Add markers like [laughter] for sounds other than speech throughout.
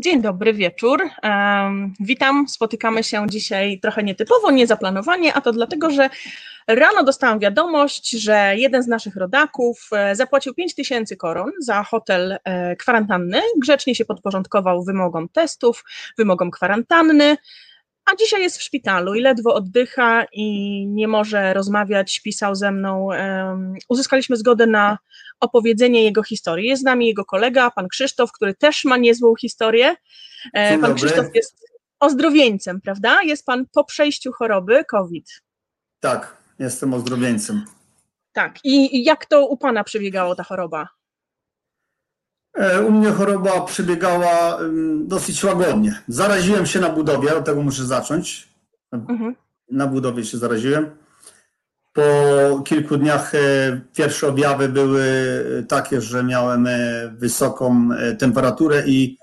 Dzień dobry wieczór. Um, witam. Spotykamy się dzisiaj trochę nietypowo, niezaplanowanie, a to dlatego, że rano dostałam wiadomość, że jeden z naszych rodaków e, zapłacił 5 tysięcy koron za hotel e, kwarantanny, grzecznie się podporządkował wymogom testów, wymogom kwarantanny, a dzisiaj jest w szpitalu i ledwo oddycha i nie może rozmawiać, pisał ze mną. Uzyskaliśmy zgodę na opowiedzenie jego historii. Jest z nami jego kolega, pan Krzysztof, który też ma niezłą historię. E, Dzień pan. Krzysztof jest ozdrowieńcem, prawda? Jest pan po przejściu choroby COVID. Tak, jestem ozdrowieńcem. Tak. I jak to u pana przebiegało ta choroba? E, U mnie choroba przebiegała dosyć łagodnie. Zaraziłem się na budowie, od tego muszę zacząć. Mhm. Na budowie się zaraziłem. Po kilku dniach e, pierwsze objawy były takie, że miałem e, wysoką e, temperaturę i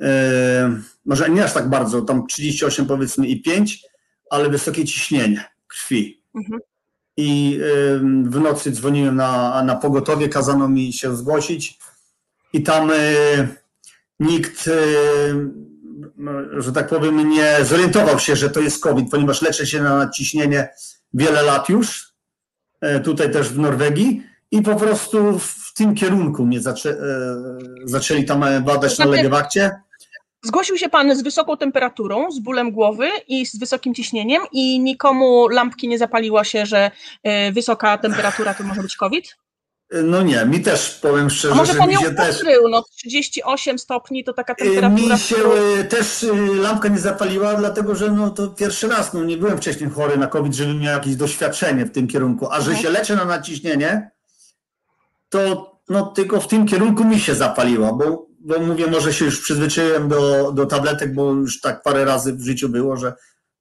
e, może nie aż tak bardzo, tam 38 powiedzmy i 5, ale wysokie ciśnienie krwi. Mhm. I w nocy dzwoniłem na, na pogotowie, kazano mi się zgłosić i tam y, nikt, y, że tak powiem, nie zorientował się, że to jest COVID, ponieważ leczę się na nadciśnienie wiele lat już, e, tutaj też w Norwegii i po prostu w tym kierunku mnie zaczę, e, zaczęli tam e, badać na Znaczy- Legewakcie. Zgłosił się pan z wysoką temperaturą, z bólem głowy i z wysokim ciśnieniem i nikomu lampki nie zapaliła się, że wysoka temperatura to może być COVID? No nie, mi też powiem A szczerze, może że pan mi się też... ukrył? No 38 stopni to taka Y, temperatura. Mi się którą- y, też y, lampka nie zapaliła, dlatego że no to pierwszy raz, no nie byłem wcześniej chory na COVID, żebym miał jakieś doświadczenie w tym kierunku, a że Mhm. się leczę na nadciśnienie, to no tylko w tym kierunku mi się zapaliła, bo, bo mówię, może się już przyzwyczaiłem do, do tabletek, bo już tak parę razy w życiu było, że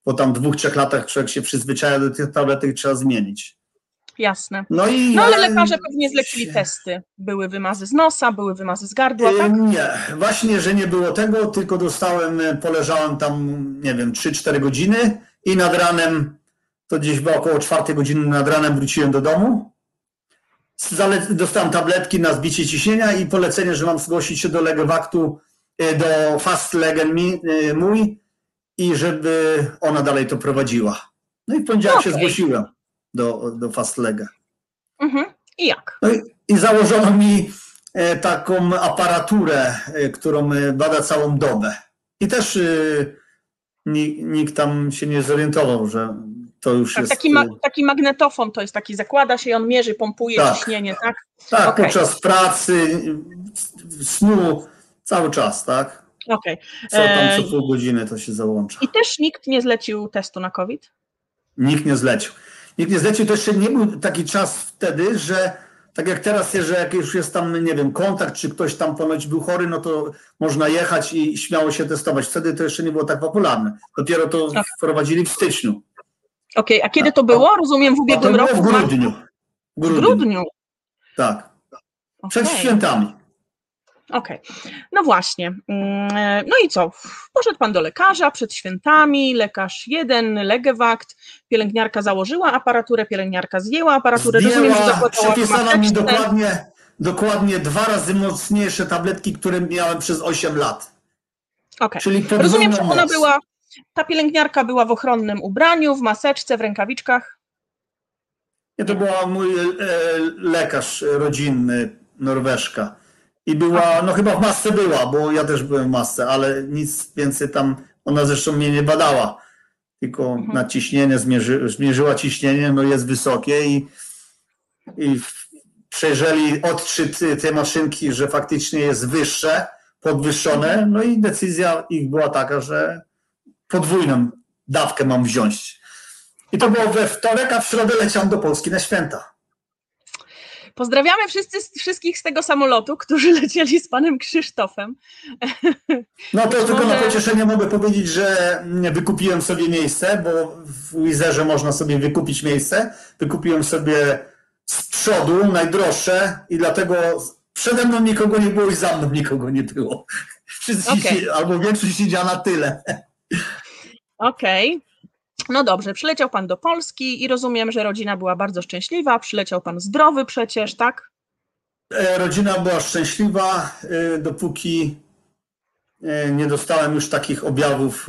po tam dwóch, trzech latach człowiek się przyzwyczaja do tych tabletek trzeba zmienić. Jasne. No i No ale ja- lekarze pewnie zlecili testy. Były wymazy z nosa, były wymazy z gardła, Y, tak? Nie, właśnie, że nie było tego, tylko dostałem, y, poleżałem tam, nie wiem, 3-4 godziny i nad ranem, to gdzieś było około 4 godziny nad ranem wróciłem do domu. Dostałem tabletki na zbicie ciśnienia i polecenie, że mam zgłosić się do Legewaktu, y, do Fast Legen y, mój i żeby ona dalej to prowadziła. No i w poniedziałek się Okej. zgłosiłem do, do Fast Lega. Mhm. I jak? No i, i założono mi e, taką aparaturę, e, którą e, bada całą dobę. I też nikt, nikt tam się nie zorientował, że to już Tak, jest. taki, ma, taki magnetofon to jest taki, zakłada się i on mierzy, pompuje Tak. ciśnienie, tak? tak, okej. podczas pracy, snu, cały czas, tak? Okej. Co tam co pół godziny to się załącza. I też nikt nie zlecił testu na COVID? Nikt nie zlecił. Nikt nie zlecił, to jeszcze nie był taki czas wtedy, że tak jak teraz że jak już jest tam, nie wiem, kontakt, czy ktoś tam ponoć był chory, no to można jechać i śmiało się testować. Wtedy to jeszcze nie było tak popularne. Dopiero to Tak. wprowadzili w styczniu. Okej, a kiedy to było? Rozumiem w ubiegłym to było roku? w w marcu? grudniu. W W grudniu. grudniu. Tak. Przed Okej. świętami. Okej, no właśnie. Mm, No i co? Poszedł pan do lekarza przed świętami, lekarz jeden, legewakt, pielęgniarka założyła aparaturę, pielęgniarka zdjęła aparaturę. Rozumiem, że Zdjęła, zakładała mi dokładnie, dokładnie dwa razy mocniejsze tabletki, które miałem przez 8 lat. Okej. Czyli podwójną Rozumiem, że ona była, ta pielęgniarka była w ochronnym ubraniu, w maseczce, w rękawiczkach. Nie, to była mój e, lekarz rodzinny, Norweszka. I była, no chyba w masce była, bo ja też byłem w masce, ale nic więcej tam, ona zresztą mnie nie badała, tylko Mhm. na ciśnienie zmierzy, zmierzyła ciśnienie, no jest wysokie i, i przejrzeli odczyt tej maszynki, że faktycznie jest wyższe, podwyższone, no i decyzja ich była taka, że podwójną dawkę mam wziąć. I to było we wtorek, a w środę leciałem do Polski na święta. Pozdrawiamy wszyscy, wszystkich z tego samolotu, którzy [laughs] lecieli z panem Krzysztofem. No to tylko na pocieszenie mogę powiedzieć, że mm, wykupiłem sobie miejsce, bo w Wizerze można sobie wykupić miejsce. Wykupiłem sobie z przodu najdroższe i dlatego przede mną nikogo nie było i za mną nikogo nie było. [laughs] Wszyscy się, albo większość siedziała na tyle. Okej. No dobrze, przyleciał pan do Polski i rozumiem, że rodzina była bardzo szczęśliwa. Przyleciał pan zdrowy przecież, tak? E, Rodzina była szczęśliwa, e, dopóki e, nie dostałem już takich objawów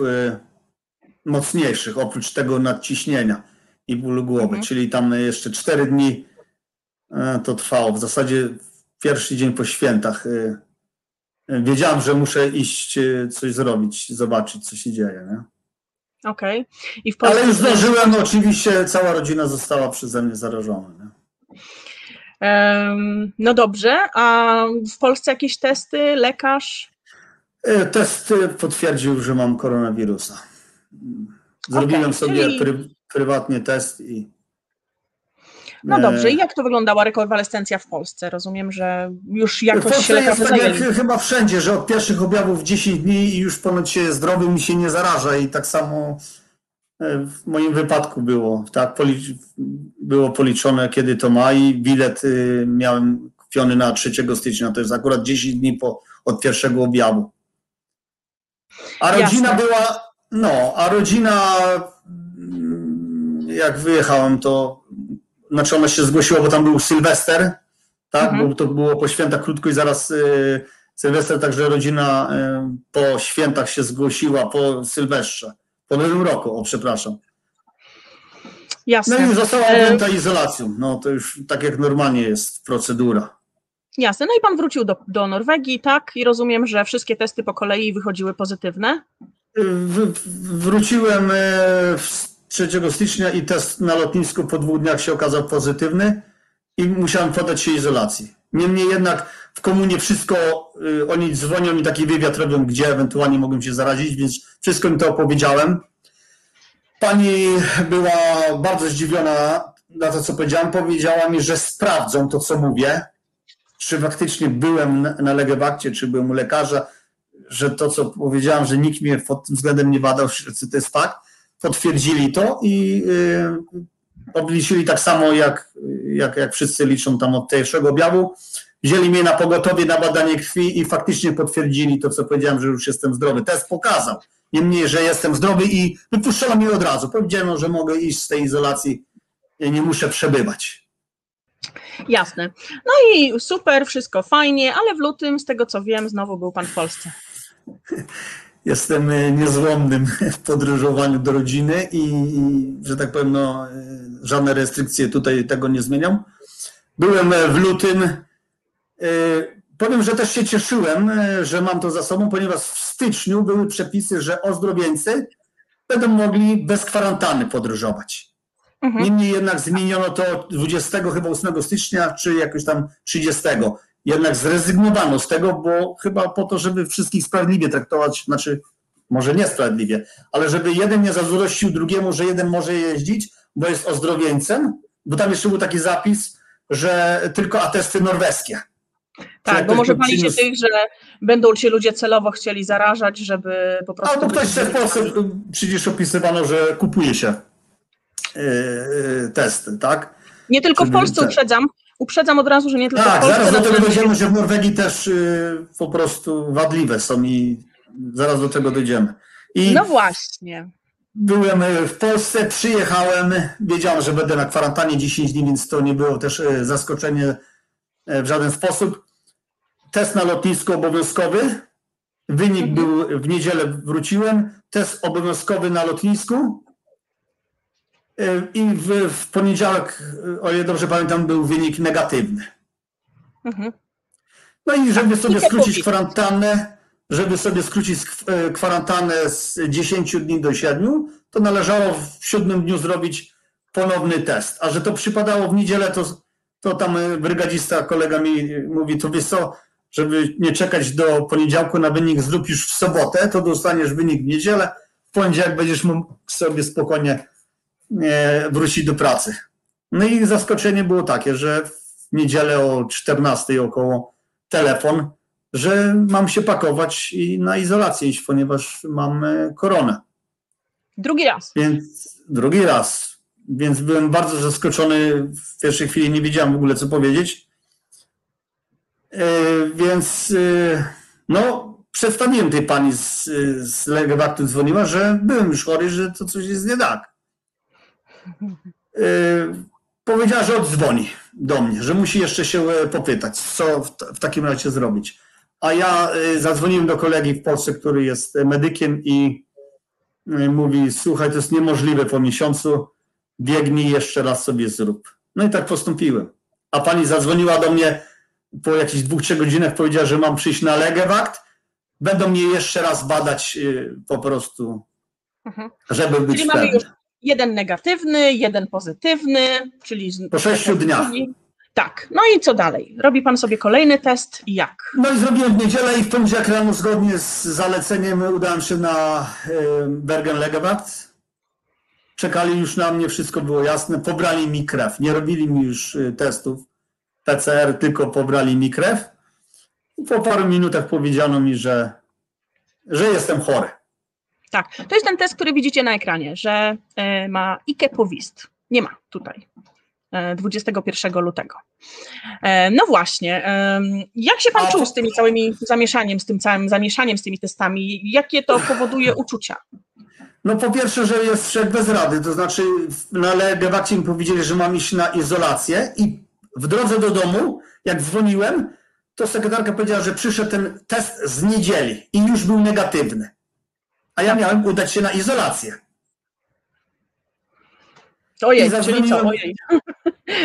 mocniejszych, oprócz tego nadciśnienia i bólu głowy, Mhm. czyli tam jeszcze 4 dni to trwało. W zasadzie pierwszy dzień po świętach wiedziałem, że muszę iść coś zrobić, zobaczyć, co się dzieje. Nie? Okej. I w Polsce... Ale już zdążyłem, oczywiście cała rodzina została przeze mnie zarażona. Nie? No dobrze, a w Polsce jakieś testy, lekarz? E, Test potwierdził, że mam koronawirusa. Zrobiłem Okej, sobie czyli- pry, prywatnie test i. No e, dobrze, i jak to wyglądała rekonwalescencja w Polsce? Rozumiem, że już jakoś się Polsce jest lekarze tak jak chyba wszędzie, że od pierwszych objawów 10 dni i już ponoć się zdrowym się nie zaraża i tak samo e, w moim wypadku było. Tak, było policzone kiedy to ma i bilet y, miałem kupiony na 3 stycznia, to jest akurat 10 dni po, od pierwszego objawu. A rodzina Jasne. była, no, a rodzina mm, jak wyjechałem to, znaczy ona się zgłosiła, bo tam był Sylwester, tak, Mhm. bo to było po świętach krótko i zaraz y, Sylwester, także rodzina y, po świętach się zgłosiła, po Sylwestrze, po Nowym Roku, o przepraszam. Jasne. No i została E, objęta izolacją, no to już tak jak normalnie jest procedura. Jasne. No i pan wrócił do, do Norwegii, tak? I rozumiem, że wszystkie testy po kolei wychodziły pozytywne. W, w- wróciłem e, w 3 stycznia i test na lotnisku po dwóch dniach się okazał pozytywny i musiałem podać się izolacji. Niemniej jednak w komunie wszystko, y, oni dzwonią i taki wywiad robią, gdzie ewentualnie mogłem się zarazić, więc wszystko im to opowiedziałem. Pani była bardzo zdziwiona na to, co powiedziałem. Powiedziała mi, że sprawdzą to, co mówię, czy faktycznie byłem na- na czy byłem u lekarza, że to, co powiedziałem, że nikt mnie pod tym względem nie badał, że to jest fakt, potwierdzili to i yy, obliczyli tak samo, jak, jak, jak wszyscy liczą tam od pierwszego objawu. Wzięli mnie na pogotowie na badanie krwi i faktycznie potwierdzili to, co powiedziałem, że już jestem zdrowy. Test pokazał. Niemniej, że jestem zdrowy i wypuszczono mnie od razu. Powiedziano, że mogę iść z tej izolacji, nie muszę przebywać. Jasne. No i super, wszystko fajnie, ale w lutym, z tego co wiem, znowu był pan w Polsce. [laughs] Jestem e, niezłomnym w podróżowaniu do rodziny i, i że tak powiem, no, e, żadne restrykcje tutaj tego nie zmienią. Byłem e, w lutym. Powiem, że też się cieszyłem, że mam to za sobą, ponieważ w styczniu były przepisy, że ozdrowieńcy będą mogli bez kwarantanny podróżować. Mhm. Niemniej jednak zmieniono to 20 chyba 8 stycznia, czy jakoś tam 30. Jednak zrezygnowano z tego, bo chyba po to, żeby wszystkich sprawiedliwie traktować, znaczy może niesprawiedliwie, ale żeby jeden nie zazdrościł drugiemu, że jeden może jeździć, bo jest ozdrowieńcem, bo tam jeszcze był taki zapis, że tylko atesty norweskie. Tak, bo może bali się tych, że będą się ludzie celowo chcieli zarażać, żeby po prostu... Albo ktoś chce w Polsce, przecież opisywano, że kupuje się yy, testy, tak? Nie tylko w Polsce uprzedzam, uprzedzam od razu, że nie tylko w Tak, Polsce. zaraz do tego dojdziemy, że w Norwegii też y, po prostu wadliwe są i zaraz do tego dojdziemy. I No właśnie. byłem y, w Polsce, przyjechałem, wiedziałem, że będę na kwarantannie 10 dni, więc to nie było też y, zaskoczenie w żaden sposób. Test na lotnisku obowiązkowy. Wynik Mhm. był w niedzielę wróciłem. Test obowiązkowy na lotnisku. Y, I w, w poniedziałek, y, o ile dobrze pamiętam, był wynik negatywny. Mhm. No i żeby sobie skrócić kwarantannę, żeby sobie skrócić sk- e, kwarantannę z 10 dni do 7, to należało w siódmym dniu zrobić ponowny test. A że to przypadało w niedzielę, to, to tam brygadzista, kolega mi mówi, to wiesz co, żeby nie czekać do poniedziałku na wynik, zrób już w sobotę, to dostaniesz wynik w niedzielę, w poniedziałek będziesz mógł sobie spokojnie wrócić do pracy. No i zaskoczenie było takie, że w niedzielę o 14 około telefon, że mam się pakować i na izolację iść, ponieważ mam e, koronę. Drugi raz. Więc drugi raz. Więc byłem bardzo zaskoczony. W pierwszej chwili nie wiedziałem w ogóle, co powiedzieć. E, Więc e, no, przedstawiłem tej pani z, z Legewaktu dzwoniła, że byłem już chory, że to coś jest nie tak. E, Powiedziała, że oddzwoni do mnie, że musi jeszcze się e, popytać, co w, w takim razie zrobić. A ja y, zadzwoniłem do kolegi w Polsce, który jest medykiem i mówi, słuchaj, to jest niemożliwe po miesiącu, biegnij jeszcze raz sobie zrób. No i tak postąpiłem. A pani zadzwoniła do mnie po jakichś dwóch, trzech godzinach, powiedziała, że mam przyjść na legewakt, będą mnie jeszcze raz badać po prostu, Mhm. żeby być Czyli mamy pewny. już jeden negatywny, jeden pozytywny, czyli... Po sześciu dniach. Tak. No i co dalej? Robi pan sobie kolejny test i jak? No i zrobiłem w niedzielę i w poniedziałek rano zgodnie z zaleceniem udałem się na y, Bergen Legewakt. Czekali już na mnie, wszystko było jasne. Pobrali mi krew. Nie robili mi już y, testów PCR, tylko pobrali mi krew. I po paru minutach powiedziano mi, że, że jestem chory. Tak, to jest ten test, który widzicie na ekranie, że e, ma IKE powist. Nie ma tutaj. e, 21 lutego. E, No właśnie, jak się pan czuł z tymi całymi zamieszaniem, z tym całym zamieszaniem z tymi testami? Jakie to powoduje uczucia? No po pierwsze, że jest wszak bez rady, to znaczy na legewakcie mi powiedzieli, że mam iść na izolację i w drodze do domu, jak dzwoniłem, to sekretarka powiedziała, że przyszedł ten test z niedzieli i już był negatywny. A ja miałem udać się na izolację. Ojej, I czyli co? zadzwoniłem- Ojej.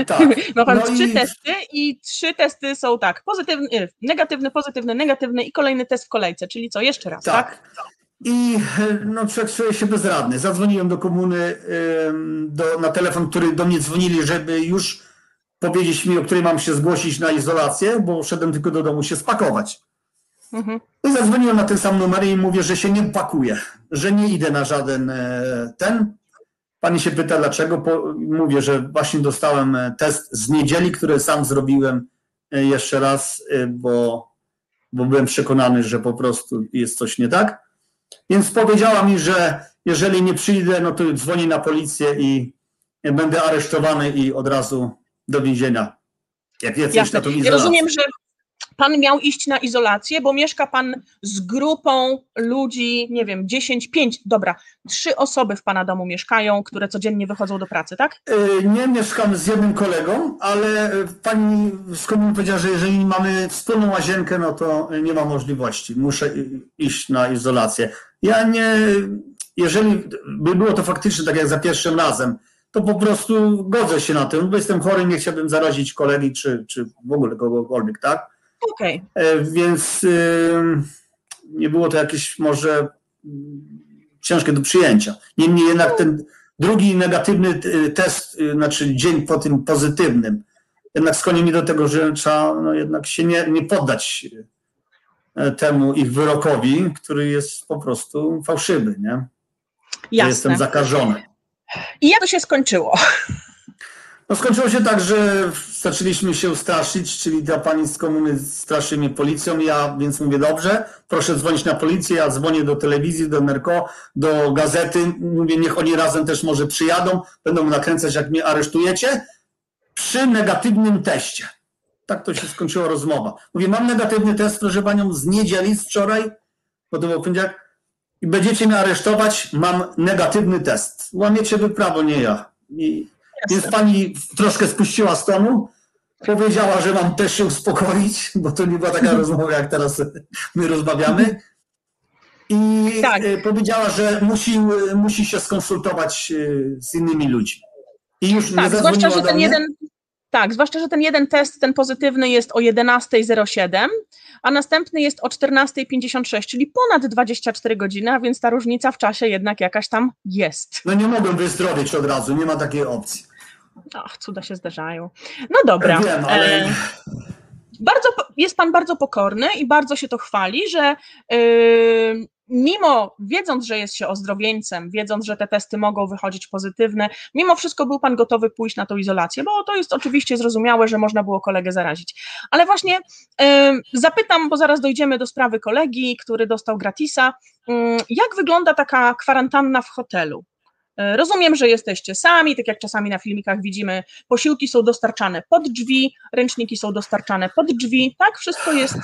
Tak. [laughs] Ma pan No trzy i- testy i trzy testy są tak, pozytywny, e, negatywny, pozytywny, negatywny i kolejny test w kolejce, czyli co, jeszcze raz, tak? Tak. I e, no, czuje się bezradny. Zadzwoniłem do komuny do, na telefon, który do mnie dzwonili, żeby już powiedzieć mi, o której mam się zgłosić na izolację, bo szedłem tylko do domu się spakować. Mhm. I zadzwoniłem na ten sam numer i mówię, że się nie pakuję, że nie idę na żaden e, ten. Pani się pyta dlaczego. Mówię, że właśnie dostałem e, test z niedzieli, który sam zrobiłem e, jeszcze raz, bo, bo byłem przekonany, że po prostu jest coś nie tak. Więc powiedziała mi, że jeżeli nie przyjdę, no to dzwoni na policję i będę aresztowany i od razu do więzienia. Jak tą Ja izolację. rozumiem, że pan miał iść na izolację, bo mieszka pan z grupą ludzi, nie wiem, 10, 5, dobra, trzy osoby w pana domu mieszkają, które codziennie wychodzą do pracy, tak? Y, Nie mieszkam z jednym kolegą, ale y, pani z komuny powiedziała, że jeżeli mamy wspólną łazienkę, no to nie ma możliwości. Muszę iść na izolację. Ja nie, jeżeli by było to faktycznie tak jak za pierwszym razem, to po prostu godzę się na tym, bo jestem chory, nie chciałbym zarazić kolegi czy, czy w ogóle kogokolwiek, tak? Okej, E, Więc nie było to jakieś może mm, ciężkie do przyjęcia. Niemniej jednak ten drugi negatywny y, test, y, znaczy dzień po tym pozytywnym, jednak skłonił mnie do tego, że trzeba no, jednak się nie, nie poddać y, temu ich wyrokowi, który jest po prostu fałszywy, nie? Że jasne. Jestem zakażony. I jak to się skończyło? No skończyło się tak, że zaczęliśmy się straszyć, czyli ta pani z komuny straszy mnie policją, ja więc mówię, dobrze, proszę dzwonić na policję, ja dzwonię do telewizji, do Nerko, do gazety, mówię, niech oni razem też może przyjadą, będą nakręcać, jak mnie aresztujecie, przy negatywnym teście. Tak to się skończyła rozmowa. Mówię, mam negatywny test, proszę panią, z niedzieli, z wczoraj, bo to był poniedziałek, i będziecie mnie aresztować, mam negatywny test. Łamiecie wy prawo, nie ja. I, więc pani troszkę spuściła z tonu, powiedziała, że mam też się uspokoić, bo to nie była taka [laughs] rozmowa, jak teraz my rozmawiamy. I Tak. e, powiedziała, że musi, musi się skonsultować e, z innymi ludźmi. I już nie Tak, zwłaszcza, że ten jeden. Tak, zwłaszcza, że ten jeden test, ten pozytywny jest o 11.07, a następny jest o 14.56, czyli ponad 24 godziny, a więc ta różnica w czasie jednak jakaś tam jest. No nie mogłem wyzdrowieć od razu, nie ma takiej opcji. Ach, cuda się zdarzają. No dobra. Wiem, ale e, bardzo, jest pan bardzo pokorny i bardzo się to chwali, że yy, mimo wiedząc, że jest się ozdrowieńcem, wiedząc, że te testy mogą wychodzić pozytywne, mimo wszystko był pan gotowy pójść na tą izolację, bo to jest oczywiście zrozumiałe, że można było kolegę zarazić. Ale właśnie yy, zapytam, bo zaraz dojdziemy do sprawy kolegi, który dostał gratisa, yy, jak wygląda taka kwarantanna w hotelu? Yy, Rozumiem, że jesteście sami, tak jak czasami na filmikach widzimy, posiłki są dostarczane pod drzwi, ręczniki są dostarczane pod drzwi, tak? Wszystko jest.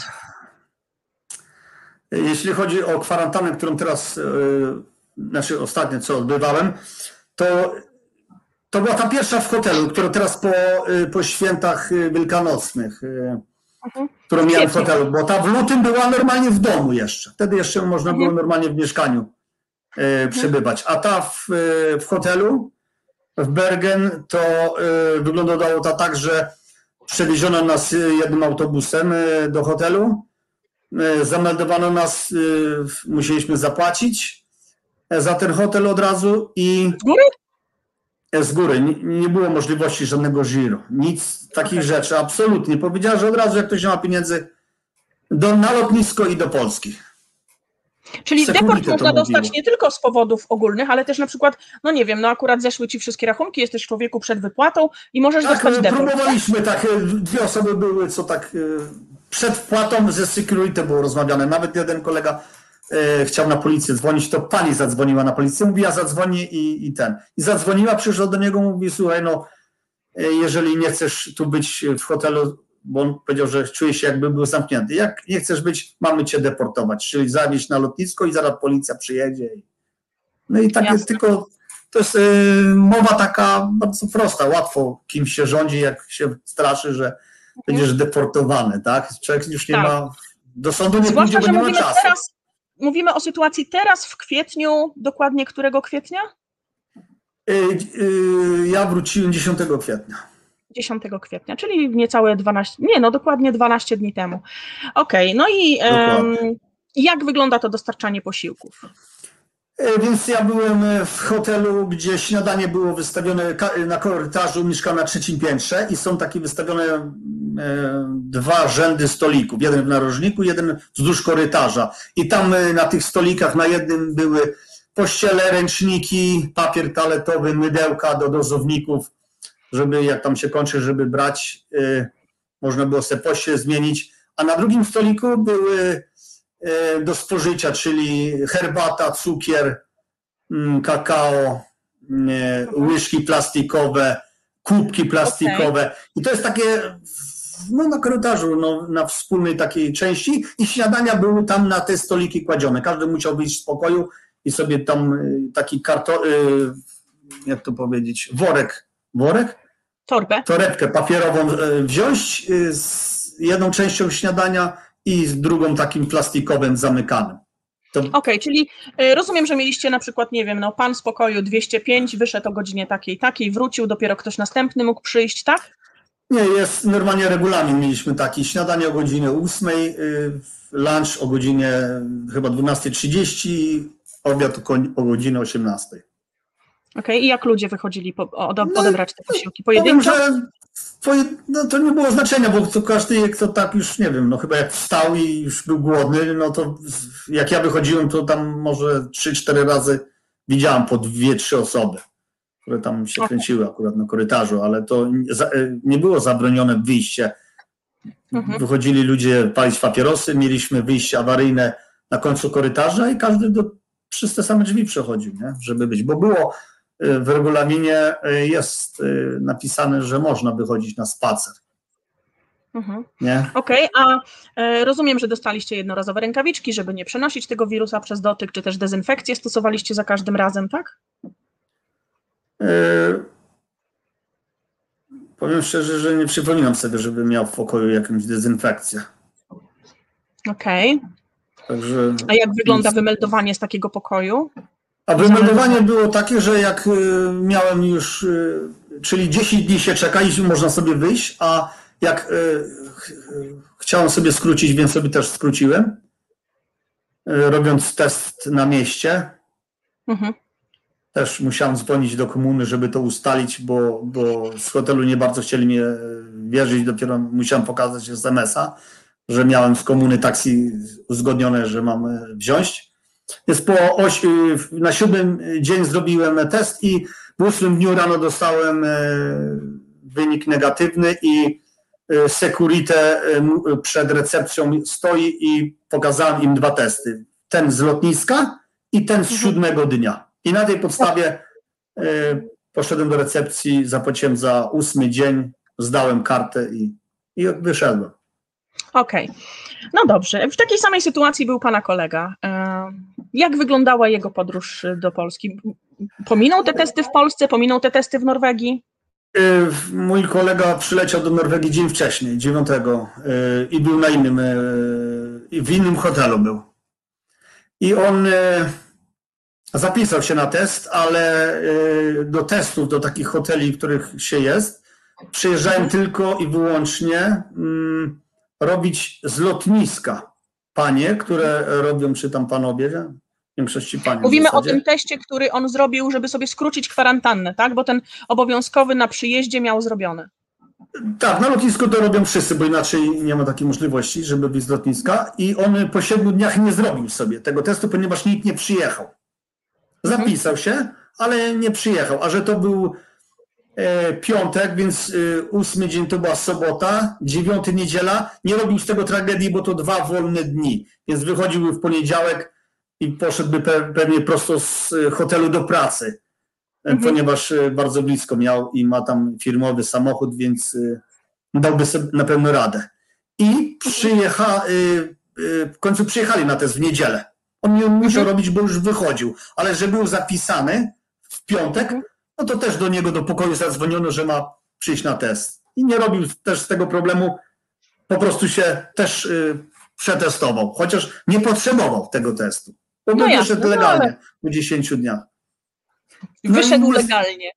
Jeśli chodzi o kwarantannę, którą teraz, e, znaczy ostatnio co odbywałem, to, to była ta pierwsza w hotelu, która teraz po, e, po świętach e, wielkanocnych. Mhm. którą miałem w hotelu, bo ta w lutym była normalnie w domu jeszcze. Wtedy jeszcze można Mhm. było normalnie w mieszkaniu e, przebywać. A ta w, w hotelu w Bergen to wyglądało tak, że przewieziono nas jednym autobusem do hotelu. E, zameldowano nas, e, musieliśmy zapłacić e, za ten hotel od razu i Z góry? z góry. Nie, było możliwości żadnego żiru. Nic takich Okej. rzeczy. Absolutnie. Powiedziała, że od razu jak ktoś nie ma pieniędzy do, na lotnisko i do Polski. Czyli deport można dostać nie tylko z powodów ogólnych, ale też na przykład, no nie wiem, no akurat zeszły ci wszystkie rachunki, jesteś człowieku przed wypłatą i możesz Tak, dostać deport. próbowaliśmy, tak, dwie osoby były, co tak przed wpłatą ze security było rozmawiane. Nawet jeden kolega e, chciał na policję dzwonić, to pani zadzwoniła na policję, mówi, ja zadzwonię i, i ten. I zadzwoniła, przyszedł do niego, mówi, słuchaj, no, e, jeżeli nie chcesz tu być w hotelu, bo on powiedział, że czuje się jakby był zamknięty. Jak nie chcesz być, mamy cię deportować, czyli zawieźć na lotnisko i zaraz policja przyjedzie. No i takie Jasne. tylko, to jest y, mowa taka bardzo prosta, łatwo kimś się rządzi, jak się straszy, że będziesz deportowany, tak? Człowiek już nie Tak. ma, do sądu nie pójdzie, Zwłaszcza, bo że nie ma czasu. teraz, mówimy o sytuacji teraz w kwietniu, dokładnie którego kwietnia? Y, y, ja wróciłem 10 kwietnia. 10 kwietnia, czyli niecałe 12, nie no dokładnie 12 dni temu. Okej, no i Dokładnie. jak wygląda to dostarczanie posiłków? E, Więc ja byłem e, w hotelu, gdzie śniadanie było wystawione ka- na korytarzu, mieszkam na trzecim piętrze i są takie wystawione e, dwa rzędy stolików. Jeden w narożniku, jeden wzdłuż korytarza. I tam e, na tych stolikach na jednym były pościele, ręczniki, papier toaletowy, mydełka do dozowników, żeby jak tam się kończy, żeby brać, e, można było sobie pościel zmienić. A na drugim stoliku były e, do spożycia, czyli herbata, cukier, mm, kakao, nie, łyżki plastikowe, kubki plastikowe. I to jest takie no, na korytarzu, no, na wspólnej takiej części i śniadania były tam na te stoliki kładzione. Każdy musiał wyjść z pokoju i sobie tam y, taki karton, jak to powiedzieć, worek, worek? Torbę? torebkę papierową e, wziąć e, z jedną częścią śniadania i z drugą takim plastikowym zamykanym. To Okej, czyli y, rozumiem, że mieliście na przykład, nie wiem, no pan z pokoju 205, wyszedł o godzinie takiej, takiej, wrócił, dopiero ktoś następny mógł przyjść, tak? nie jest normalnie regulamin mieliśmy taki śniadanie o godzinie 8, lunch o godzinie chyba 12.30, obiad o godzinie 18. Okej, i jak ludzie wychodzili po, ode, No, odebrać te posiłki? Powiem, Pojedynczo? że poje- no, to nie było znaczenia, bo to każdy, kto tak już, nie wiem, no chyba jak wstał i już był głodny, no to jak ja wychodziłem, to tam może 3-4 razy widziałem po dwie, trzy osoby, które tam się kręciły akurat na korytarzu, ale to nie- e, nie było zabronione wyjście. Mhm. Wychodzili ludzie palić papierosy, mieliśmy wyjście awaryjne na końcu korytarza i każdy do, przez te same drzwi przechodził, nie? żeby być, bo było w regulaminie y, jest y, napisane, że można wychodzić na spacer, Mhm. nie? Okej, a e, rozumiem, że dostaliście jednorazowe rękawiczki, żeby nie przenosić tego wirusa przez dotyk, czy też dezynfekcję stosowaliście za każdym razem, tak? Y, Powiem szczerze, że nie przypominam sobie, żeby miał w pokoju jakąś dezynfekcję. Okej. Także, A jak wygląda wymeldowanie z takiego pokoju? A wymeldowanie było takie, że jak y, miałem już, y, czyli 10 dni się czeka i można sobie wyjść, a jak y, ch- chciałem sobie skrócić, więc sobie też skróciłem, robiąc test na mieście. Mhm. Też musiałem dzwonić do komuny, żeby to ustalić, bo, bo z hotelu nie bardzo chcieli mnie wierzyć. Dopiero musiałem pokazać SMS-a, że miałem z komuny taksi uzgodnione, że mam wziąć. Więc po oś, na siódmym dzień zrobiłem test i w ósmym dniu rano dostałem e, wynik negatywny i e, security e, przed recepcją stoi i pokazałem im dwa testy. Ten z lotniska i ten z Mhm. siódmego dnia. I na tej podstawie poszedłem do recepcji, zapłaciłem za ósmy dzień, zdałem kartę i, i wyszedłem. Okej. No dobrze. W takiej samej sytuacji był pana kolega. E, Jak wyglądała jego podróż do Polski? Pominął te testy w Polsce, pominął te testy w Norwegii? Y, Mój kolega przyleciał do Norwegii dzień wcześniej, 9, y, i był na innym, w innym hotelu był. I on zapisał się na test, ale do testów, do takich hoteli, w których się jest, przyjeżdżają tylko i wyłącznie mm, robić z lotniska panie, które robią, czy tam panowie, w większości panie. w Mówimy o tym teście, który on zrobił, żeby sobie skrócić kwarantannę, tak? Bo ten obowiązkowy na przyjeździe miał zrobiony. Tak, na lotnisku to robią wszyscy, bo inaczej nie ma takiej możliwości, żeby wyjść z lotniska. I on po siedmiu dniach nie zrobił sobie tego testu, ponieważ nikt nie przyjechał. Zapisał się, ale nie przyjechał. A że to był piątek, więc e, ósmy dzień to była sobota, dziewiąty niedziela, nie robił z tego tragedii, bo to dwa wolne dni. Więc wychodziłby w poniedziałek i poszedłby pe, pewnie prosto z e, hotelu do pracy. E, Mhm. Ponieważ e, bardzo blisko miał i ma tam firmowy samochód, więc e, dałby sobie na pewno radę. I przyjecha, w końcu przyjechali na test w niedzielę. On nie musiał Mhm. robić, bo już wychodził, ale że był zapisany w piątek, Mhm. No to też do niego do pokoju zadzwoniono, że ma przyjść na test. I nie robił też z tego problemu, po prostu się też y, przetestował, chociaż nie potrzebował tego testu. Bo No wyszedł no legalnie po 10 dniach. No i Wyszedł jest- legalnie.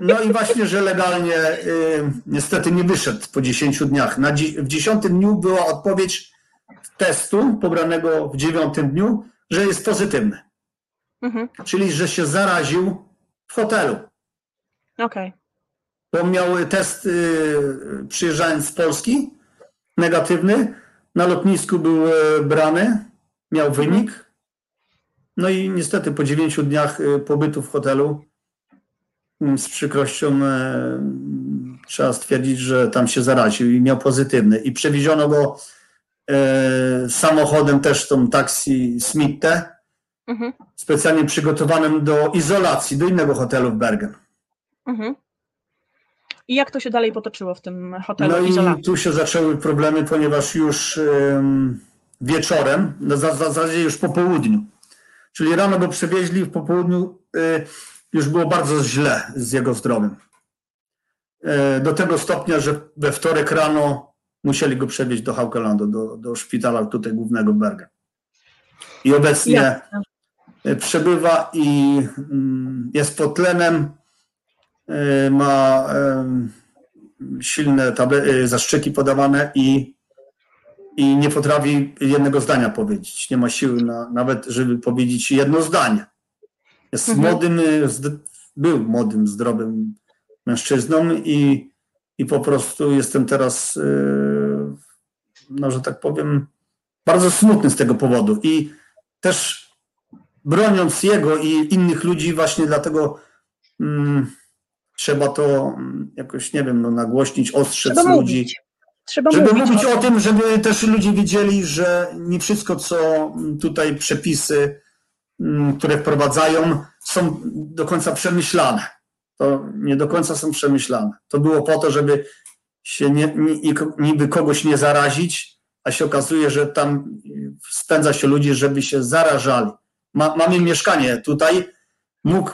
No i właśnie, że legalnie y, niestety nie wyszedł po 10 dniach. Na w 10 dniu była odpowiedź testu pobranego w 9 dniu, że jest pozytywny. Mhm. Czyli, że się zaraził w hotelu. Okej. Bo miał test y, przyjeżdżając z Polski, negatywny. Na lotnisku był e, brany, miał wynik. No i niestety po 9 dniach y, pobytu w hotelu mm, z przykrością e, trzeba stwierdzić, że tam się zaraził i miał pozytywny. I przewieziono go e, samochodem też tą taksi Smitte, Mhm. specjalnie przygotowanym do izolacji, do innego hotelu w Bergen. Mhm. I jak to się dalej potoczyło w tym hotelu No i izolacji? tu się zaczęły problemy, ponieważ już em, wieczorem, no za- w zasadzie już po południu, czyli rano go przewieźli, w popołudniu y, już było bardzo źle z jego zdrowiem. E, Do tego stopnia, że we wtorek rano musieli go przewieźć do Haukelandu, do, do szpitala tutaj głównego Bergen. I obecnie Jasne. Przebywa i mm, jest pod tlenem, e, ma em, silne table, e, zastrzyki podawane i, i nie potrafi jednego zdania powiedzieć. Nie ma siły na, nawet, żeby powiedzieć jedno zdanie. Jest Mhm. młodym, był młodym, zdrowym mężczyzną i, i po prostu jestem teraz, no że tak powiem, bardzo smutny z tego powodu. I też broniąc jego i innych ludzi, właśnie dlatego mm, trzeba to mm, jakoś, nie wiem, no, nagłośnić, ostrzec Trzeba ludzi. mówić. Trzeba Żeby mówić. mówić o tym, żeby też ludzie wiedzieli, że nie wszystko, co tutaj przepisy, mm, które wprowadzają, są do końca przemyślane. To nie do końca są przemyślane. To było po to, żeby się nie, ni- niby kogoś nie zarazić, a się okazuje, że tam spędza się ludzi, żeby się zarażali. Ma, mamy mieszkanie tutaj, mógł,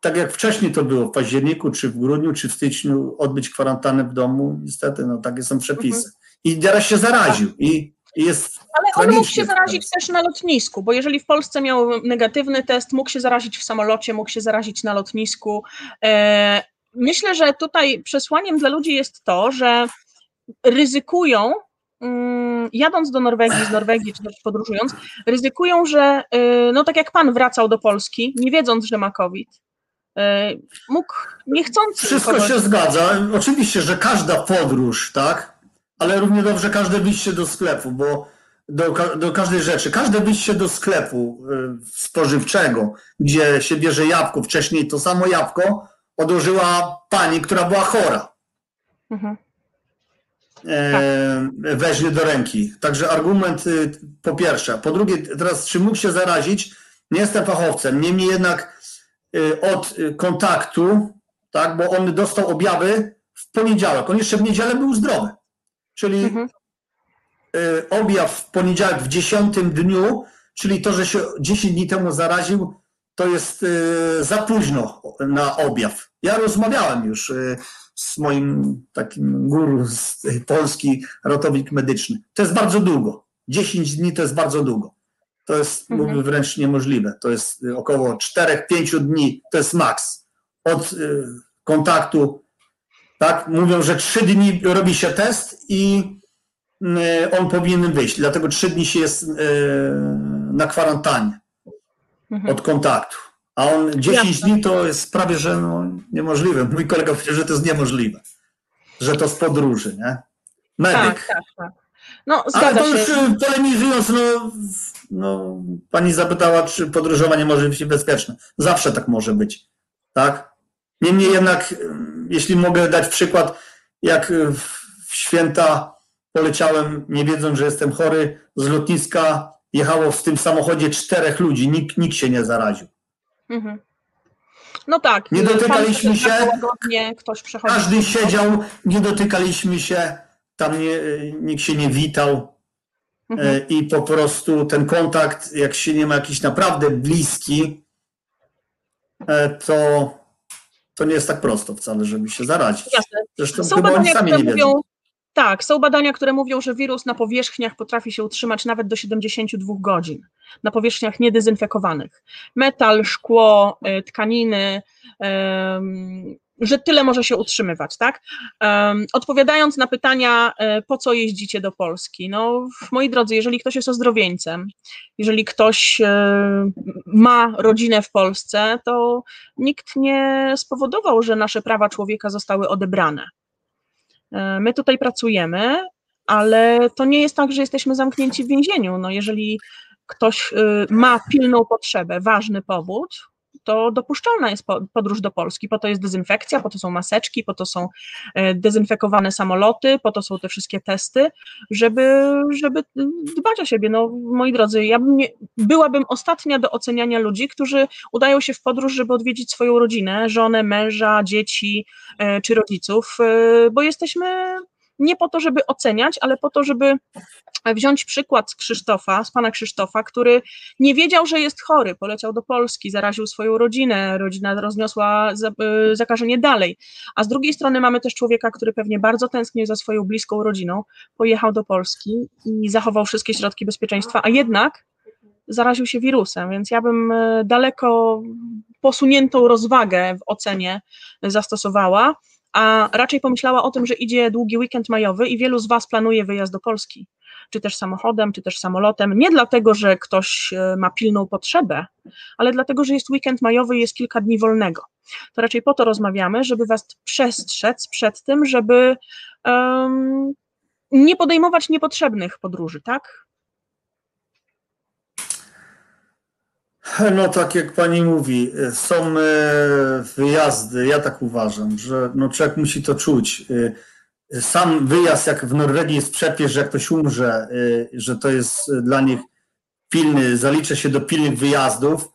tak jak wcześniej to było, w październiku, czy w grudniu, czy w styczniu, odbyć kwarantannę w domu. Niestety, no takie są przepisy. I teraz się zaraził. I, i jest Ale on mógł się zarazić też na lotnisku, bo jeżeli w Polsce miał negatywny test, mógł się zarazić w samolocie, mógł się zarazić na lotnisku. E, Myślę, że tutaj przesłaniem dla ludzi jest to, że ryzykują, jadąc do Norwegii, z Norwegii czy też podróżując, ryzykują, że y, no tak jak pan wracał do Polski, nie wiedząc, że ma COVID, y, mógł niechcący Wszystko kogoś- się zgadza. Oczywiście, że każda podróż, tak, ale równie dobrze każde wyjście do sklepu, bo do, do każdej rzeczy, każde wyjście do sklepu y, spożywczego, gdzie się bierze jabłko, wcześniej to samo jabłko odłożyła pani, która była chora. Mhm. E, weźmie do ręki. Także argument y, po pierwsze. Po drugie, teraz czy mógł się zarazić? Nie jestem fachowcem. Niemniej jednak y, od kontaktu, tak, bo on dostał objawy w poniedziałek. On jeszcze w niedzielę był zdrowy. Czyli Mhm. y, objaw w poniedziałek w dziesiątym dniu, czyli to, że się 10 dni temu zaraził, to jest za późno na objaw. Ja rozmawiałem już z moim takim guru z Polski, ratownik medyczny. To jest bardzo długo. 10 dni to jest bardzo długo. To jest mhm. mówię, wręcz niemożliwe. To jest y, około 4-5 dni, to jest maks. Od kontaktu, tak? Mówią, że 3 dni robi się test i on powinien wyjść. Dlatego 3 dni się jest na kwarantannie mhm. od kontaktu. A on 10 Jasne. dni to jest prawie, że no, niemożliwe. Mój kolega powiedział, że to jest niemożliwe. Że to z podróży, nie? Medyk. Tak, tak, tak. No, Ale to już się. Y, polemizując, no, no, pani zapytała, czy podróżowanie może być bezpieczne. Zawsze tak może być, tak? Niemniej jednak, y, jeśli mogę dać przykład, jak w święta poleciałem, nie wiedząc, że jestem chory, z lotniska jechało w tym samochodzie czterech ludzi, nikt, nikt się nie zaraził. Mhm. No tak. Nie dotykaliśmy się. Każdy siedział, nie dotykaliśmy się, tam nie, nikt się nie witał. Mhm. E, I po prostu ten kontakt, jak się nie ma jakiś naprawdę bliski, e, to, to nie jest tak prosto wcale, żeby się zarazić. Jasne. Zresztą Są chyba oni sami nie mówią, wiedzą. Tak, są badania, które mówią, że wirus na powierzchniach potrafi się utrzymać nawet do 72 godzin, na powierzchniach niedezynfekowanych. Metal, szkło, y, tkaniny, że tyle może się utrzymywać, tak? Odpowiadając na pytania, y, po co jeździcie do Polski? No, moi drodzy, jeżeli ktoś jest ozdrowieńcem, jeżeli ktoś y, ma rodzinę w Polsce, to nikt nie spowodował, że nasze prawa człowieka zostały odebrane. E, my tutaj pracujemy, ale to nie jest tak, że jesteśmy zamknięci w więzieniu. No jeżeli ktoś y, ma pilną potrzebę, ważny powód, to dopuszczalna jest podróż do Polski. Po to jest dezynfekcja, po to są maseczki, po to są e, dezynfekowane samoloty, po to są te wszystkie testy, żeby, żeby dbać o siebie. No, moi drodzy, ja bym nie, byłabym ostatnia do oceniania ludzi, którzy udają się w podróż, żeby odwiedzić swoją rodzinę, żonę, męża, dzieci e, czy rodziców, e, bo jesteśmy nie po to, żeby oceniać, ale po to, żeby wziąć przykład z Krzysztofa, z pana Krzysztofa, który nie wiedział, że jest chory, poleciał do Polski, zaraził swoją rodzinę, rodzina rozniosła y, zakażenie dalej. A z drugiej strony mamy też człowieka, który pewnie bardzo tęsknił za swoją bliską rodziną, pojechał do Polski i zachował wszystkie środki bezpieczeństwa, a jednak zaraził się wirusem, więc ja bym y, daleko posuniętą rozwagę w ocenie zastosowała a raczej pomyślała o tym, że idzie długi weekend majowy i wielu z Was planuje wyjazd do Polski, czy też samochodem, czy też samolotem, nie dlatego, że ktoś e, ma pilną potrzebę, ale dlatego, że jest weekend majowy i jest kilka dni wolnego. To raczej po to rozmawiamy, żeby Was przestrzec przed tym, żeby um, nie podejmować niepotrzebnych podróży, tak? [laughs] No tak jak pani mówi, są e, wyjazdy, ja tak uważam, że no człowiek musi to czuć. E, sam wyjazd, jak w Norwegii jest przepis, że jak ktoś umrze, e, że to jest dla nich pilny, zaliczę się do pilnych wyjazdów.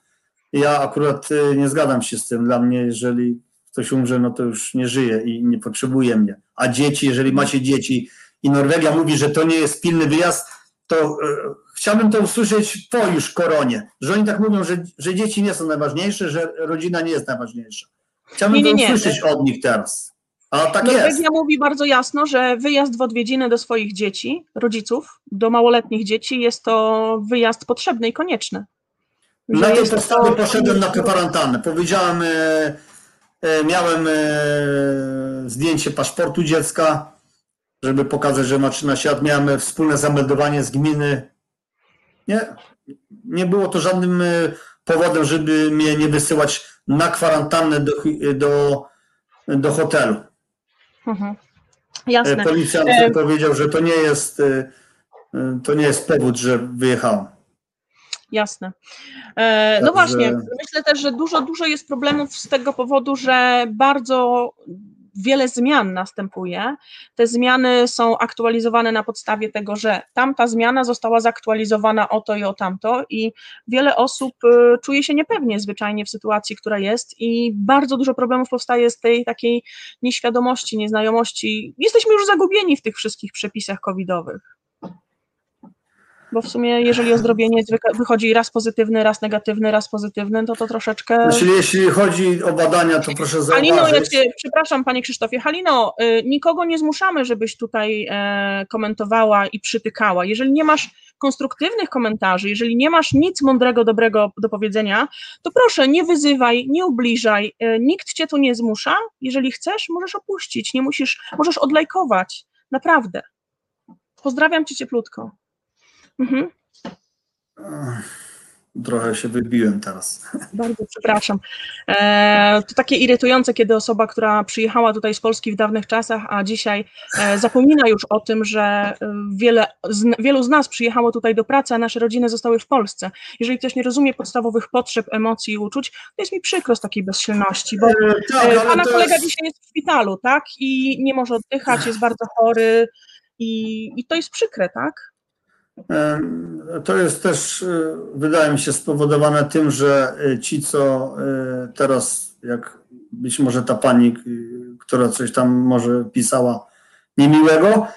Ja akurat nie zgadzam się z tym. Dla mnie, jeżeli ktoś umrze, no to już nie żyje i nie potrzebuje mnie. A dzieci, jeżeli macie dzieci i Norwegia mówi, że to nie jest pilny wyjazd, to chciałbym to usłyszeć po już koronie, że oni tak mówią, że, że dzieci nie są najważniejsze, że rodzina nie jest najważniejsza. Chciałbym nie, nie, nie. to usłyszeć od nich teraz. A tak Norwegia jest. mówi bardzo jasno, że wyjazd w odwiedziny do swoich dzieci, rodziców, do małoletnich dzieci jest to wyjazd potrzebny i konieczny. Na tej podstawie to... poszedłem na kwarantannę. Powiedziałem, e, e, miałem e, zdjęcie paszportu dziecka, żeby pokazać, że 13 lat. Miałem wspólne zameldowanie z gminy nie, nie było to żadnym e, powodem, żeby mnie nie wysyłać na kwarantannę do, do, do hotelu. Mhm. Jasne. E, policjant e... powiedział, że to nie jest e, to nie jest powód, że wyjechałem. Jasne. No właśnie, myślę też, że dużo, dużo jest problemów z tego powodu, że bardzo wiele zmian następuje. Te zmiany są aktualizowane na podstawie tego, że tamta zmiana została zaktualizowana o to i o tamto, i wiele osób y, czuje się niepewnie zwyczajnie w sytuacji, która jest, i bardzo dużo problemów powstaje z tej takiej nieświadomości, nieznajomości. Jesteśmy już zagubieni w tych wszystkich przepisach covidowych. Bo w sumie, jeżeli ozdrowienie wychodzi raz pozytywny, raz negatywny, raz pozytywny, to to troszeczkę. Znaczy, jeśli chodzi o badania, to proszę Halino, ja zauważyć. cię, przepraszam Panie Krzysztofie, Halino, y, nikogo nie zmuszamy, żebyś tutaj e, komentowała i przytykała. Jeżeli nie masz konstruktywnych komentarzy, jeżeli nie masz nic mądrego, dobrego do powiedzenia, to proszę, nie wyzywaj, nie ubliżaj, e, nikt cię tu nie zmusza. Jeżeli chcesz, możesz opuścić, nie musisz, możesz odlajkować, naprawdę. Pozdrawiam cię cieplutko. Mhm. Trochę się wybiłem teraz. [laughs] Bardzo przepraszam. E, to takie irytujące, kiedy osoba, która przyjechała tutaj z Polski w dawnych czasach, a dzisiaj e, zapomina już o tym, że e, wiele, z, wielu z nas przyjechało tutaj do pracy, a nasze rodziny zostały w Polsce. Jeżeli ktoś nie rozumie podstawowych potrzeb, emocji i uczuć, to jest mi przykro z takiej bezsilności, bo E, tak, e, pana kolega jest- dzisiaj jest w szpitalu, tak? I nie może oddychać, jest bardzo chory i, i to jest przykre, tak? Em, To jest też, e, wydaje mi się, spowodowane tym, że e, ci, co e, teraz, jak być może ta pani, która coś tam może pisała niemiłego,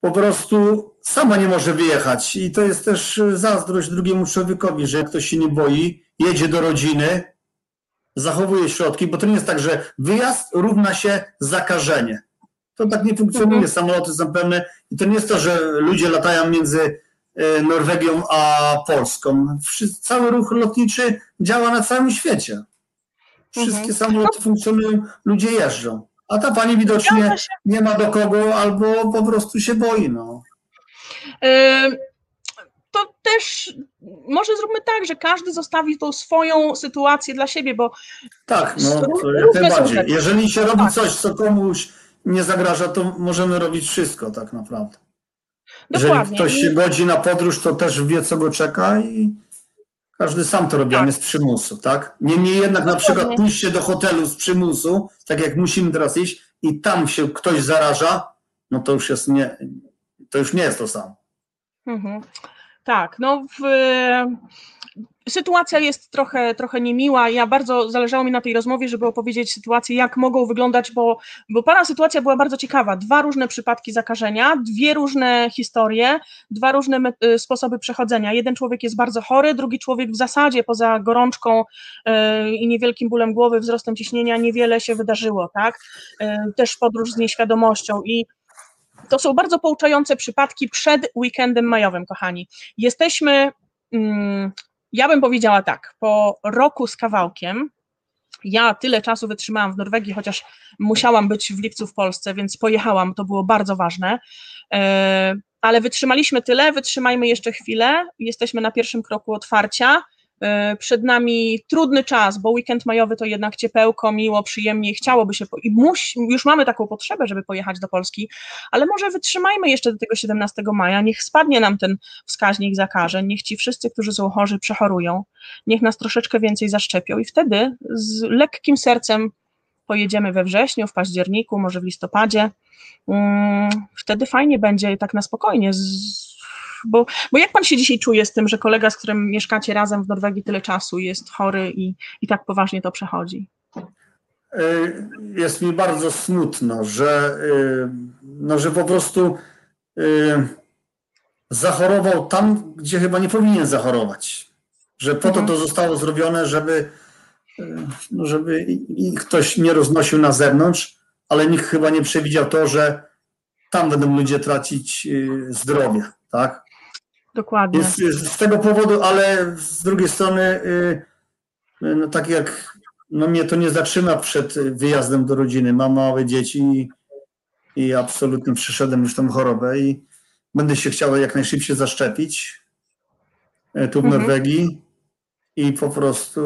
po prostu sama nie może wyjechać. I to jest też e, zazdrość drugiemu człowiekowi, że jak ktoś się nie boi, jedzie do rodziny, zachowuje środki, bo to nie jest tak, że wyjazd równa się zakażenie. To tak nie funkcjonuje. Mhm. Samoloty są pełne i to nie jest to, że ludzie latają między e, Norwegią a Polską. Cały ruch lotniczy działa na całym świecie. Wszystkie Mhm. samoloty funkcjonują, ludzie jeżdżą. A ta pani widocznie nie ma do kogo albo po prostu się boi. No. Ym, To też może zróbmy tak, że każdy zostawi tą swoją sytuację dla siebie, bo Tak, no najbardziej. rzeczy. Jeżeli się robi Tak. coś, co komuś nie zagraża, to możemy robić wszystko tak naprawdę. Jeżeli dokładnie. ktoś się godzi na podróż, to też wie, co go czeka i każdy sam to robi, a Tak. nie z przymusu, tak? Niemniej jednak na przykład pójście do hotelu z przymusu, tak jak musimy teraz iść, i tam się ktoś zaraża, no to już jest nie, to już nie jest to samo. Mhm. Tak, no w, sytuacja jest trochę, trochę niemiła. Ja bardzo zależało mi na tej rozmowie, żeby opowiedzieć sytuację, jak mogą wyglądać, bo, bo pana sytuacja była bardzo ciekawa. Dwa różne przypadki zakażenia, dwie różne historie, dwa różne y, sposoby przechodzenia. Jeden człowiek jest bardzo chory, drugi człowiek w zasadzie poza gorączką y, i niewielkim bólem głowy, wzrostem ciśnienia niewiele się wydarzyło, tak? Y, Też podróż z nieświadomością i to są bardzo pouczające przypadki przed weekendem majowym, kochani. Jesteśmy, mm, ja bym powiedziała tak, po roku z kawałkiem, ja tyle czasu wytrzymałam w Norwegii, chociaż musiałam być w lipcu w Polsce, więc pojechałam, to było bardzo ważne. E, Ale wytrzymaliśmy tyle, wytrzymajmy jeszcze chwilę. Jesteśmy na pierwszym kroku otwarcia. E, Przed nami trudny czas, bo weekend majowy to jednak ciepełko, miło, przyjemnie, chciałoby się, i już mamy taką potrzebę, żeby pojechać do Polski, ale może wytrzymajmy jeszcze do tego 17 maja, niech spadnie nam ten wskaźnik zakażeń, niech ci wszyscy, którzy są chorzy, przechorują, niech nas troszeczkę więcej zaszczepią i wtedy z lekkim sercem pojedziemy we wrześniu, w październiku, może w listopadzie. Mm, Wtedy fajnie będzie tak na spokojnie. z- Bo, bo jak pan się dzisiaj czuje z tym, że kolega, z którym mieszkacie razem w Norwegii tyle czasu, jest chory i, i tak poważnie to przechodzi? Y, Jest mi bardzo smutno, że, y, no, że po prostu y, zachorował tam, gdzie chyba nie powinien zachorować. Że po to Mhm. to zostało zrobione, żeby, no, żeby ktoś nie roznosił na zewnątrz, ale nikt chyba nie przewidział to, że tam będą ludzie tracić zdrowie, tak? Dokładnie. Jest, jest z tego powodu, ale z drugiej strony, y, no tak jak no mnie to nie zatrzyma przed wyjazdem do rodziny. Mam małe dzieci i, i absolutnie przeszedłem już tą chorobę i będę się chciał jak najszybciej zaszczepić y, tu w Mhm. Norwegii i po prostu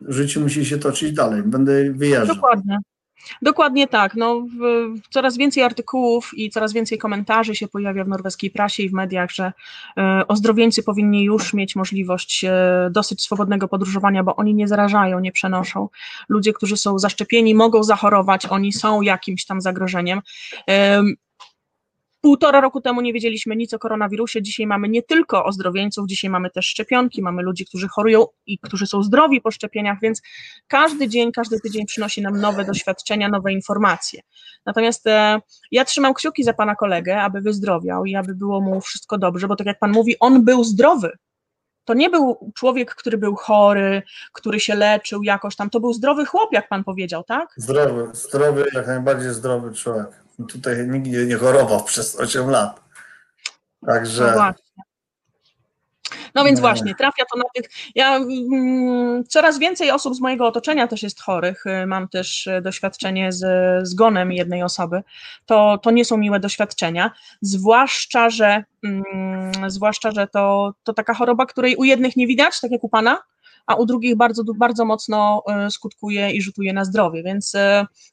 życie musi się toczyć dalej. Będę wyjeżdżał. Dokładnie. Dokładnie tak. No, w, coraz więcej artykułów i coraz więcej komentarzy się pojawia w norweskiej prasie i w mediach, że e, ozdrowieńcy powinni już mieć możliwość e, dosyć swobodnego podróżowania, bo oni nie zarażają, nie przenoszą. Ludzie, którzy są zaszczepieni, mogą zachorować, oni są jakimś tam zagrożeniem. Em, Półtora roku temu nie wiedzieliśmy nic o koronawirusie, dzisiaj mamy nie tylko ozdrowieńców, dzisiaj mamy też szczepionki, mamy ludzi, którzy chorują i którzy są zdrowi po szczepieniach, więc każdy dzień, każdy tydzień przynosi nam nowe doświadczenia, nowe informacje. Natomiast e, ja trzymam kciuki za pana kolegę, aby wyzdrowiał i aby było mu wszystko dobrze, bo tak jak pan mówi, on był zdrowy. To nie był człowiek, który był chory, który się leczył jakoś tam. To był zdrowy chłop, jak pan powiedział, tak? Zdrowy, zdrowy, jak najbardziej zdrowy człowiek. Tutaj nigdy nie chorował [laughs] przez 8 lat. Także. No właśnie. No więc Nie. właśnie, trafia to na tych. Ja mm, coraz więcej osób z mojego otoczenia też jest chorych. y, Mam też y, doświadczenie z zgonem jednej osoby. To, to nie są miłe doświadczenia, zwłaszcza, że mm, zwłaszcza, że to, to taka choroba, której u jednych nie widać, tak jak u pana, a u drugich bardzo, bardzo mocno y, skutkuje i rzutuje na zdrowie. Więc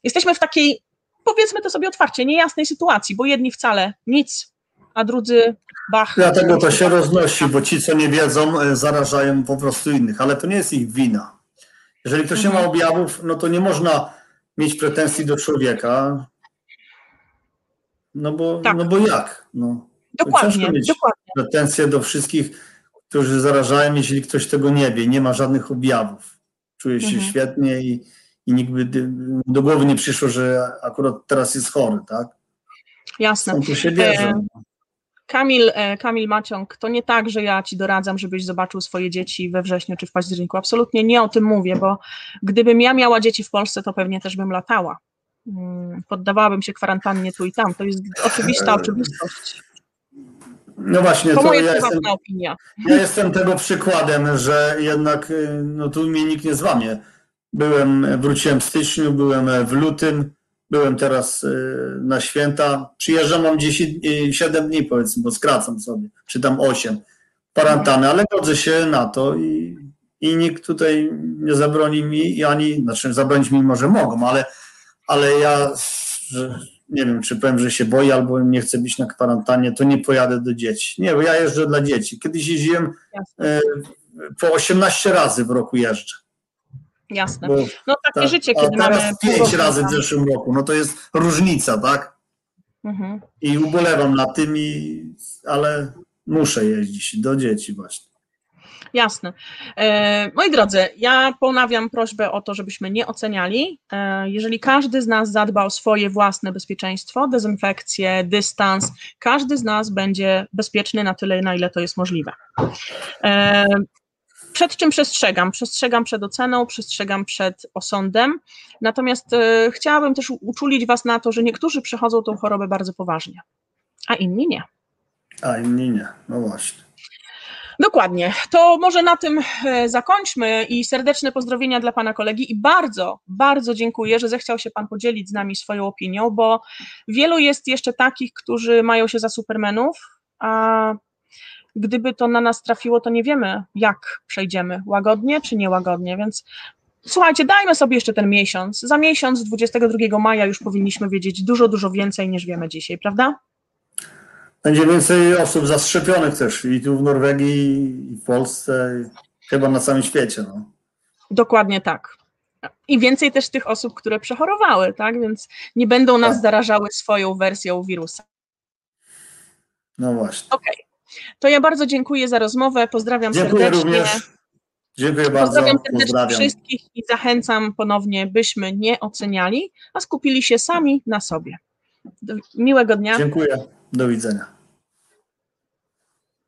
jesteśmy w takiej, powiedzmy to sobie otwarcie, niejasnej sytuacji, bo jedni wcale nic, a drudzy bach. Dlatego to się roznosi, bo ci, co nie wiedzą, e, zarażają po prostu innych, ale to nie jest ich wina. Jeżeli ktoś nie ma Mhm. objawów, no to nie można mieć pretensji do człowieka. No bo, Tak. no bo jak? No, Dokładnie, ciężko mieć- dokładnie. pretensje do wszystkich, którzy zarażają, jeśli ktoś tego nie wie, nie ma żadnych objawów. Czuje się Mhm. świetnie i, i nikt by do głowy nie przyszło, że akurat teraz jest chory, tak? Jasne. Stąd to się bierze. E, Kamil, e, Kamil Maciąg, to nie tak, że ja ci doradzam, żebyś zobaczył swoje dzieci we wrześniu czy w październiku. Absolutnie nie o tym mówię, bo gdybym ja miała dzieci w Polsce, to pewnie też bym latała. Mm, Poddawałabym się kwarantannie tu i tam. To jest oczywista oczywistość. No właśnie, To to ja jestem, opinia. ja jestem tego przykładem, że jednak y, no tu mnie nikt nie złamie. Byłem, wróciłem w styczniu, byłem w lutym, byłem teraz y, na święta. Przyjeżdżam, mam 10, y, 7 dni powiedzmy, bo skracam sobie, czy tam 8 kwarantanny, ale godzę się na to i, i nikt tutaj nie zabroni mi, ani, znaczy zabronić mi może mogą, ale, ale ja, że, nie wiem, czy powiem, że się boję albo nie chcę być na kwarantannie, to nie pojadę do dzieci. Nie, bo ja jeżdżę dla dzieci. Kiedyś jeździłem e, po 18 razy w roku jeżdżę. Jasne. Bo, No takie tak, życie, kiedy mamy. teraz 5 roku razy w tam. zeszłym roku. No to jest różnica, tak? Mhm. I ubolewam nad tym, i, ale muszę jeździć do dzieci właśnie. Jasne. E, moi drodzy, ja ponawiam prośbę o to, żebyśmy nie oceniali. E, jeżeli każdy z nas zadba o swoje własne bezpieczeństwo, dezynfekcję, dystans, każdy z nas będzie bezpieczny na tyle, na ile to jest możliwe. Przed czym przestrzegam? Przestrzegam przed oceną, przestrzegam przed osądem. Natomiast e, chciałabym też uczulić Was na to, że niektórzy przechodzą tą chorobę bardzo poważnie, a inni nie. A inni nie. No właśnie. Dokładnie. To może na tym e, zakończmy i serdeczne pozdrowienia dla pana kolegi i bardzo, bardzo dziękuję, że zechciał się pan podzielić z nami swoją opinią, bo wielu jest jeszcze takich, którzy mają się za supermenów, a gdyby to na nas trafiło, to nie wiemy, jak przejdziemy, łagodnie czy niełagodnie, więc słuchajcie, dajmy sobie jeszcze ten miesiąc. Za miesiąc, 22 maja już powinniśmy wiedzieć dużo, dużo więcej niż wiemy dzisiaj, prawda? Będzie więcej osób zaszczepionych też i tu w Norwegii, i w Polsce, i chyba na całym świecie. No. Dokładnie tak. I więcej też tych osób, które przechorowały, tak? Więc nie będą nas Tak. zarażały swoją wersją wirusa. no właśnie. Okej. To ja bardzo dziękuję za rozmowę. Pozdrawiam Dziękuję serdecznie. również. Dziękuję bardzo. Pozdrawiam serdecznie Pozdrawiam. wszystkich i zachęcam ponownie, byśmy nie oceniali, a skupili się sami na sobie. Do, miłego dnia. Dziękuję. Do widzenia.